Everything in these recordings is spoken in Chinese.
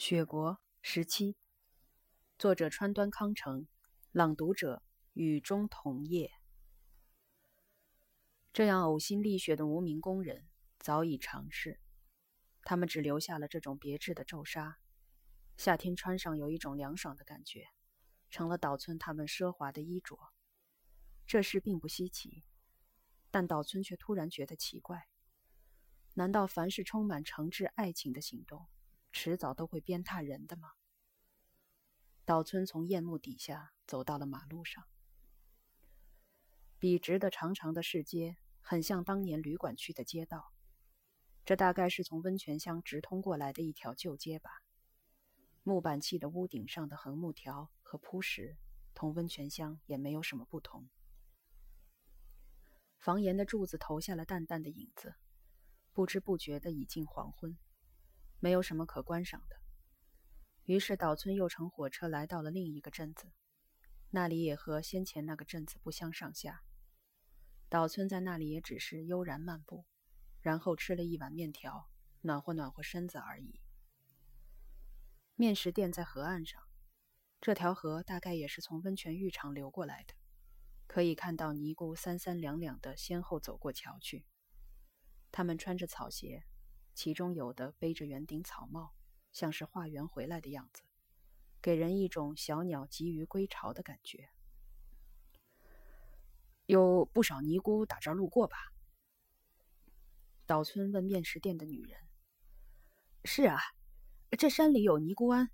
雪国十七，作者川端康成，朗读者雨中桐叶。这样呕心沥血的无名工人早已尝试，他们只留下了这种别致的皱纱。夏天穿上有一种凉爽的感觉，成了岛村他们奢华的衣着。这事并不稀奇，但岛村却突然觉得奇怪：难道凡是充满诚挚爱情的行动？迟早都会鞭挞人的吗？岛村从夜幕底下走到了马路上，笔直的长长的市街很像当年旅馆区的街道。这大概是从温泉乡直通过来的一条旧街吧。木板砌的屋顶上的横木条和铺石，同温泉乡也没有什么不同。房檐的柱子投下了淡淡的影子，不知不觉的已近黄昏。没有什么可观赏的，于是岛村又乘火车来到了另一个镇子，那里也和先前那个镇子不相上下。岛村在那里也只是悠然漫步，然后吃了一碗面条，暖和暖和身子而已。面食店在河岸上，这条河大概也是从温泉浴场流过来的，可以看到尼姑三三两两的先后走过桥去，他们穿着草鞋。其中有的背着圆顶草帽，像是化缘回来的样子，给人一种小鸟急于归巢的感觉。有不少尼姑打这儿路过吧？岛村问面食店的女人：“是啊，这山里有尼姑庵，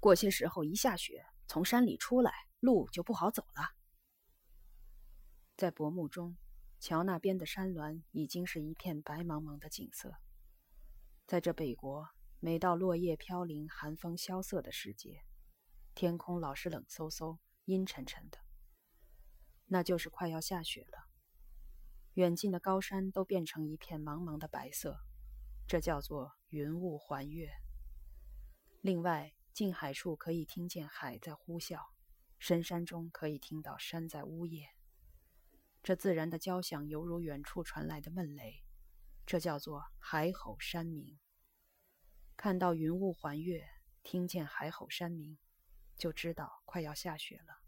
过些时候一下雪，从山里出来，路就不好走了。”在薄暮中，桥那边的山峦已经是一片白茫茫的景色。在这北国，每到落叶飘零、寒风萧瑟的时节，天空老是冷飕飕、阴沉沉的，那就是快要下雪了。远近的高山都变成一片茫茫的白色，这叫做云雾环月。另外，近海处可以听见海在呼啸，深山中可以听到山在呜咽。这自然的交响，犹如远处传来的闷雷。这叫做海吼山鸣。看到云雾环月，听见海吼山鸣，就知道快要下雪了。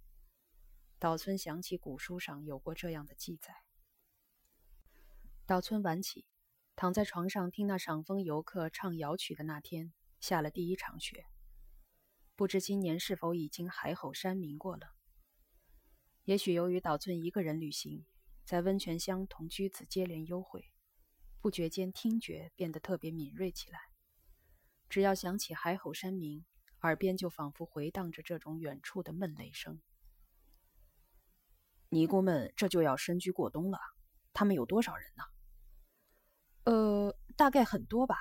岛村想起古书上有过这样的记载。岛村晚起，躺在床上听那赏风游客唱谣曲的那天，下了第一场雪。不知今年是否已经海吼山鸣过了？也许由于岛村一个人旅行，在温泉乡同居子接连幽会。不觉间，听觉变得特别敏锐起来。只要想起海吼山鸣，耳边就仿佛回荡着这种远处的闷雷声。尼姑们这就要深居过冬了，他们有多少人呢？呃，大概很多吧。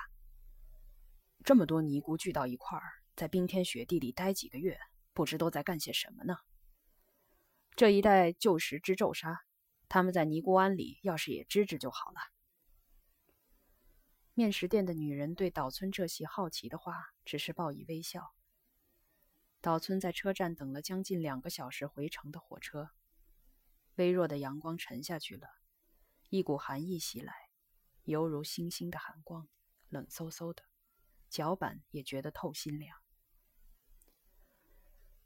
这么多尼姑聚到一块儿，在冰天雪地里待几个月，不知都在干些什么呢？这一带旧时织皱纱，他们在尼姑庵里要是也织织就好了。面食店的女人对岛村这些好奇的话，只是报以微笑。岛村在车站等了将近两个小时回程的火车，微弱的阳光沉下去了，一股寒意袭来，犹如星星的寒光，冷飕飕的，脚板也觉得透心凉。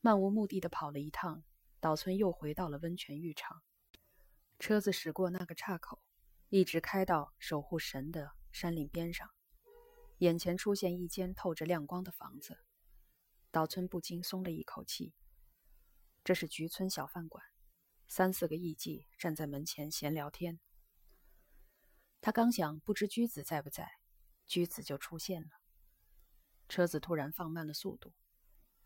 漫无目的的跑了一趟，岛村又回到了温泉浴场。车子驶过那个岔口，一直开到守护神的。山岭边上，眼前出现一间透着亮光的房子，岛村不禁松了一口气。这是菊村小饭馆，三四个艺妓站在门前闲聊天。他刚想不知居子在不在，居子就出现了。车子突然放慢了速度，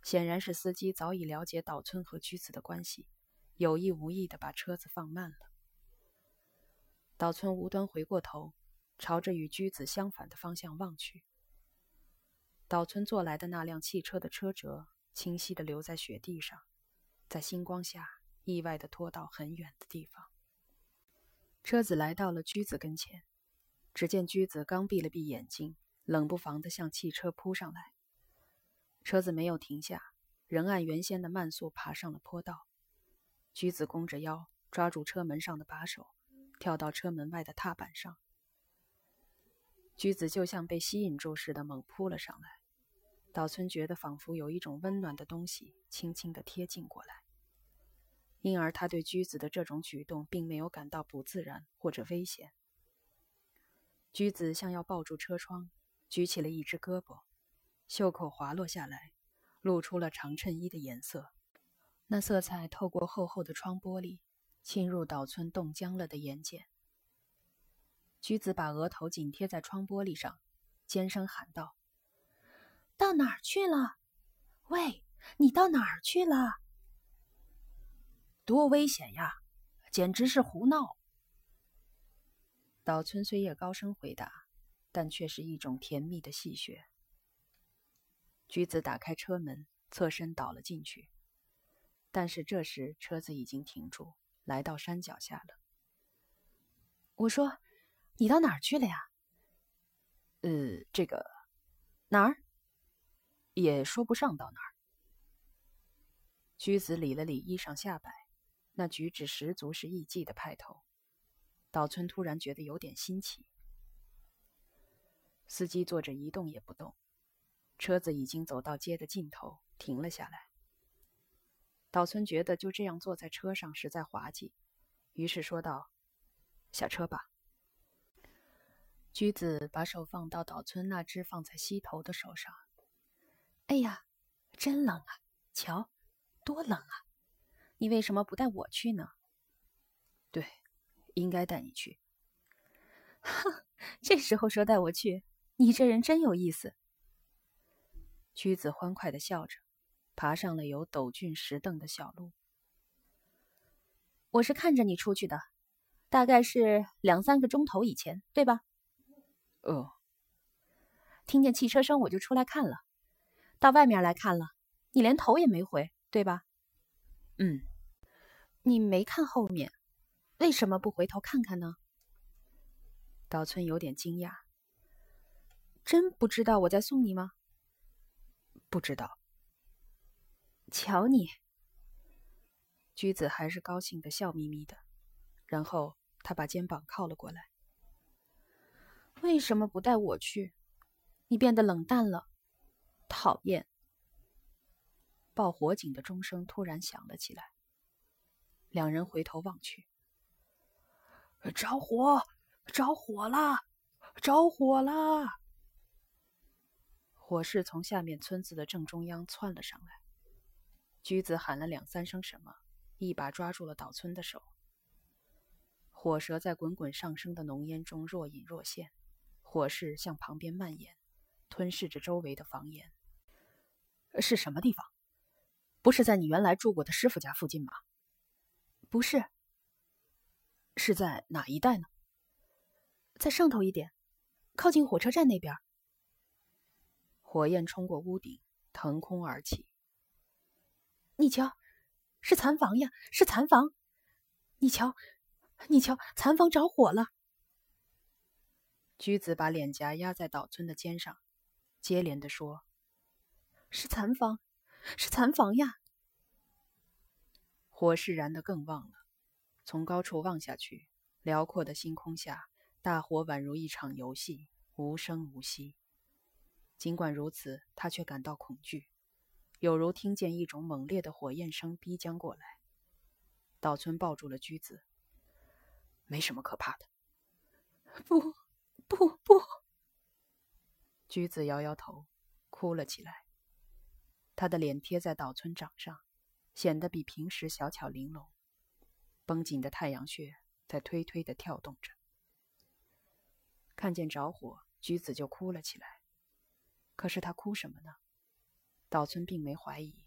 显然是司机早已了解岛村和居子的关系，有意无意的把车子放慢了。岛村无端回过头。朝着与驹子相反的方向望去，岛村坐来的那辆汽车的车辙清晰地留在雪地上，在星光下意外地拖到很远的地方。车子来到了驹子跟前，只见驹子刚闭了闭眼睛，冷不防地向汽车扑上来。车子没有停下，仍按原先的慢速爬上了坡道。驹子弓着腰，抓住车门上的把手，跳到车门外的踏板上。居子就像被吸引住似的，猛扑了上来。岛村觉得仿佛有一种温暖的东西轻轻地贴近过来，因而他对驹子的这种举动并没有感到不自然或者危险。驹子像要抱住车窗，举起了一只胳膊，袖口滑落下来，露出了长衬衣的颜色。那色彩透过厚厚的窗玻璃，侵入岛村冻僵了的眼睑。驹子把额头紧贴在窗玻璃上，尖声喊道：“到哪儿去了？喂，你到哪儿去了？多危险呀！简直是胡闹！”岛村虽也高声回答，但却是一种甜蜜的戏谑。驹子打开车门，侧身倒了进去。但是这时车子已经停住，来到山脚下了。我说：“你到哪儿去了呀？”“呃，这个哪儿也说不上到哪儿。”驹子理了理衣裳下摆，那举止十足是艺妓的派头。岛村突然觉得有点新奇。司机坐着一动也不动，车子已经走到街的尽头，停了下来。岛村觉得就这样坐在车上实在滑稽，于是说道：“下车吧。”驹子把手放到岛村那只放在膝头的手上。“哎呀，真冷啊！瞧，多冷啊！你为什么不带我去呢？”“对，应该带你去。”“哼，这时候说带我去，你这人真有意思。”驹子欢快的笑着。爬上了有陡峻石凳的小路。我是看着你出去的，大概是两三个钟头以前，对吧？哦。听见汽车声我就出来看了，到外面来看了，你连头也没回，对吧？嗯。你没看后面，为什么不回头看看呢？岛村有点惊讶。真不知道我在送你吗？不知道。瞧你，驹子还是高兴的笑眯眯的，然后他把肩膀靠了过来。为什么不带我去？你变得冷淡了，讨厌！报火警的钟声突然响了起来，两人回头望去，着火！着火啦！着火啦！火势从下面村子的正中央窜了上来。驹子喊了两三声什么，一把抓住了岛村的手。火舌在滚滚上升的浓烟中若隐若现，火势向旁边蔓延，吞噬着周围的房檐。是什么地方？不是在你原来住过的师傅家附近吗？不是。是在哪一带呢？在上头一点，靠近火车站那边。火焰冲过屋顶，腾空而起。你瞧，是残房呀，是残房！你瞧，你瞧，残房着火了。驹子把脸颊压在岛村的肩上，接连的说：“是残房，是残房呀！”火势燃得更旺了。从高处望下去，辽阔的星空下，大火宛如一场游戏，无声无息。尽管如此，他却感到恐惧。有如听见一种猛烈的火焰声逼将过来，岛村抱住了驹子。没什么可怕的。不，不，不！橘子摇摇头，哭了起来。他的脸贴在岛村掌上，显得比平时小巧玲珑。绷紧的太阳穴在推推的跳动着。看见着火，橘子就哭了起来。可是他哭什么呢？岛村并没怀疑，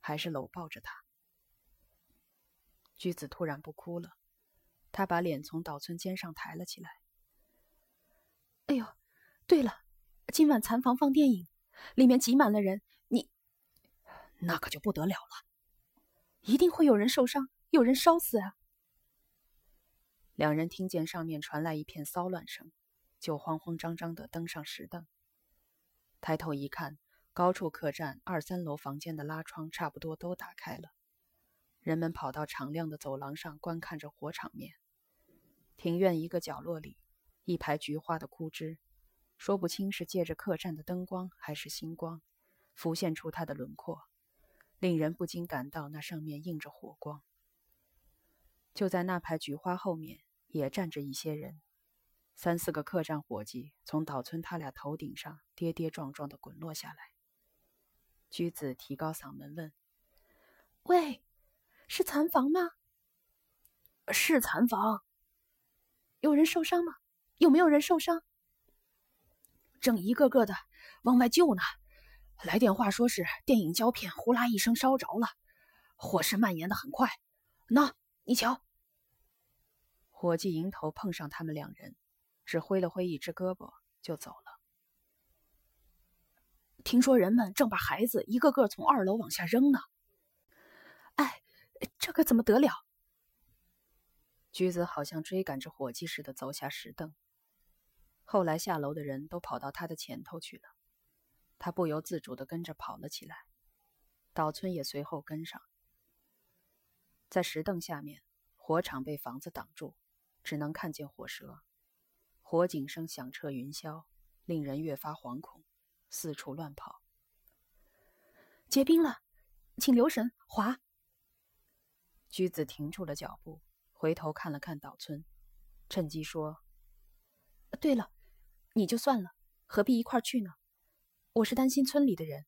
还是搂抱着他。橘子突然不哭了，他把脸从岛村肩上抬了起来。哎呦，对了，今晚残房放电影，里面挤满了人，你那可就不得了了，一定会有人受伤，有人烧死啊！两人听见上面传来一片骚乱声，就慌慌张张的登上石凳，抬头一看。高处客栈二三楼房间的拉窗差不多都打开了，人们跑到敞亮的走廊上观看着火场面。庭院一个角落里，一排菊花的枯枝，说不清是借着客栈的灯光还是星光，浮现出它的轮廓，令人不禁感到那上面映着火光。就在那排菊花后面，也站着一些人，三四个客栈伙计从岛村他俩头顶上跌跌撞撞的滚落下来。居子提高嗓门问：“喂，是残房吗？”“是残房。”“有人受伤吗？有没有人受伤？”“正一个个的往外救呢。”来电话说是电影胶片，呼啦一声烧着了，火势蔓延的很快。那，你瞧，伙计迎头碰上他们两人，只挥了挥一只胳膊就走了。听说人们正把孩子一个个从二楼往下扔呢。哎，这可怎么得了？驹子好像追赶着伙计似的走下石凳，后来下楼的人都跑到他的前头去了。他不由自主的跟着跑了起来，岛村也随后跟上。在石凳下面，火场被房子挡住，只能看见火舌，火警声响彻云霄，令人越发惶恐，四处乱跑。结冰了，请留神滑。驹子停住了脚步，回头看了看岛村，趁机说：“对了，你就算了，何必一块去呢？”我是担心村里的人。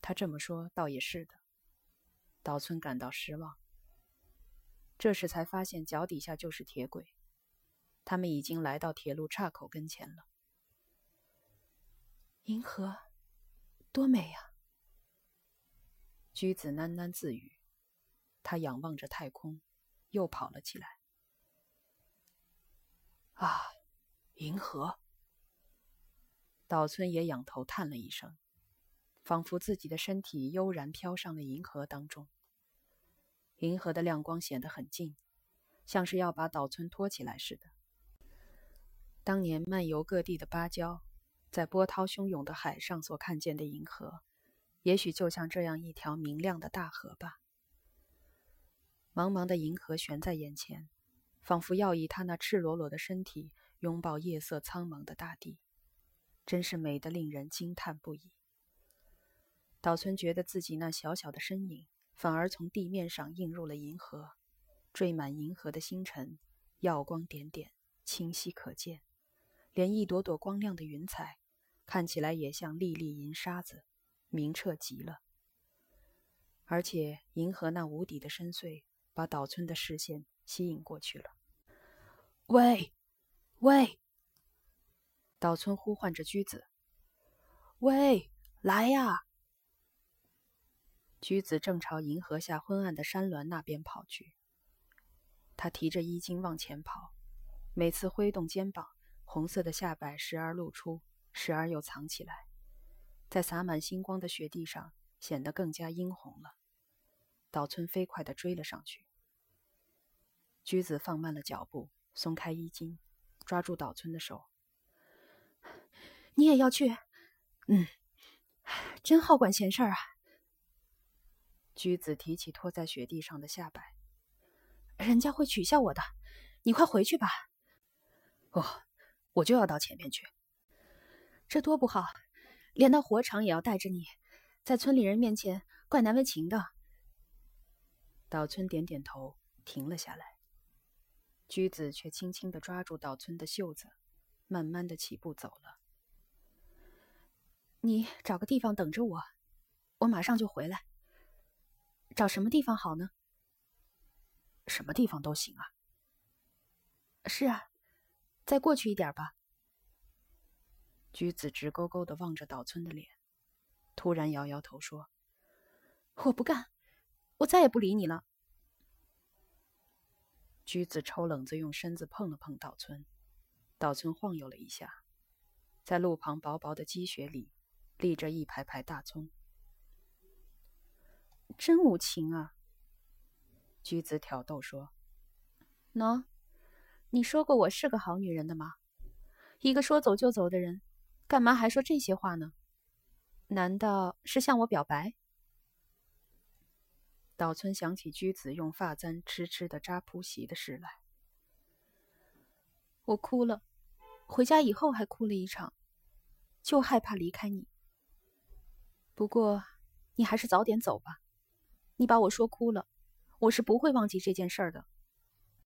他这么说倒也是的。岛村感到失望。这时才发现脚底下就是铁轨，他们已经来到铁路岔口跟前了。银河，多美呀！居子喃喃自语。他仰望着太空，又跑了起来。啊，银河！岛村也仰头叹了一声，仿佛自己的身体悠然飘上了银河当中。银河的亮光显得很近，像是要把岛村托起来似的。当年漫游各地的芭蕉，在波涛汹涌的海上所看见的银河，也许就像这样一条明亮的大河吧。茫茫的银河悬在眼前，仿佛要以他那赤裸裸的身体拥抱夜色苍茫的大地。真是美得令人惊叹不已。岛村觉得自己那小小的身影，反而从地面上映入了银河，缀满银河的星辰，耀光点点，清晰可见，连一朵朵光亮的云彩，看起来也像粒粒银沙子，明澈极了。而且银河那无底的深邃，把岛村的视线吸引过去了。喂，喂！岛村呼唤着驹子：“喂，来呀！”驹子正朝银河下昏暗的山峦那边跑去。他提着衣襟往前跑，每次挥动肩膀，红色的下摆时而露出，时而又藏起来，在洒满星光的雪地上显得更加殷红了。岛村飞快地追了上去。驹子放慢了脚步，松开衣襟，抓住岛村的手。你也要去？嗯，真好管闲事儿啊！驹子提起拖在雪地上的下摆，人家会取笑我的。你快回去吧。哦，我就要到前面去。这多不好，连到火场也要带着你，在村里人面前怪难为情的。岛村点点头，停了下来。驹子却轻轻地抓住岛村的袖子，慢慢的起步走了。你找个地方等着我，我马上就回来。找什么地方好呢？什么地方都行啊。是啊，再过去一点吧。菊子直勾勾的望着岛村的脸，突然摇摇头说：“我不干，我再也不理你了。”菊子抽冷子用身子碰了碰岛村，岛村晃悠了一下，在路旁薄薄的积雪里。立着一排排大葱，真无情啊！菊子挑逗说：“喏，你说过我是个好女人的吗？一个说走就走的人，干嘛还说这些话呢？难道是向我表白？”岛村想起居子用发簪痴痴的扎铺席的事来，我哭了，回家以后还哭了一场，就害怕离开你。不过，你还是早点走吧。你把我说哭了，我是不会忘记这件事的。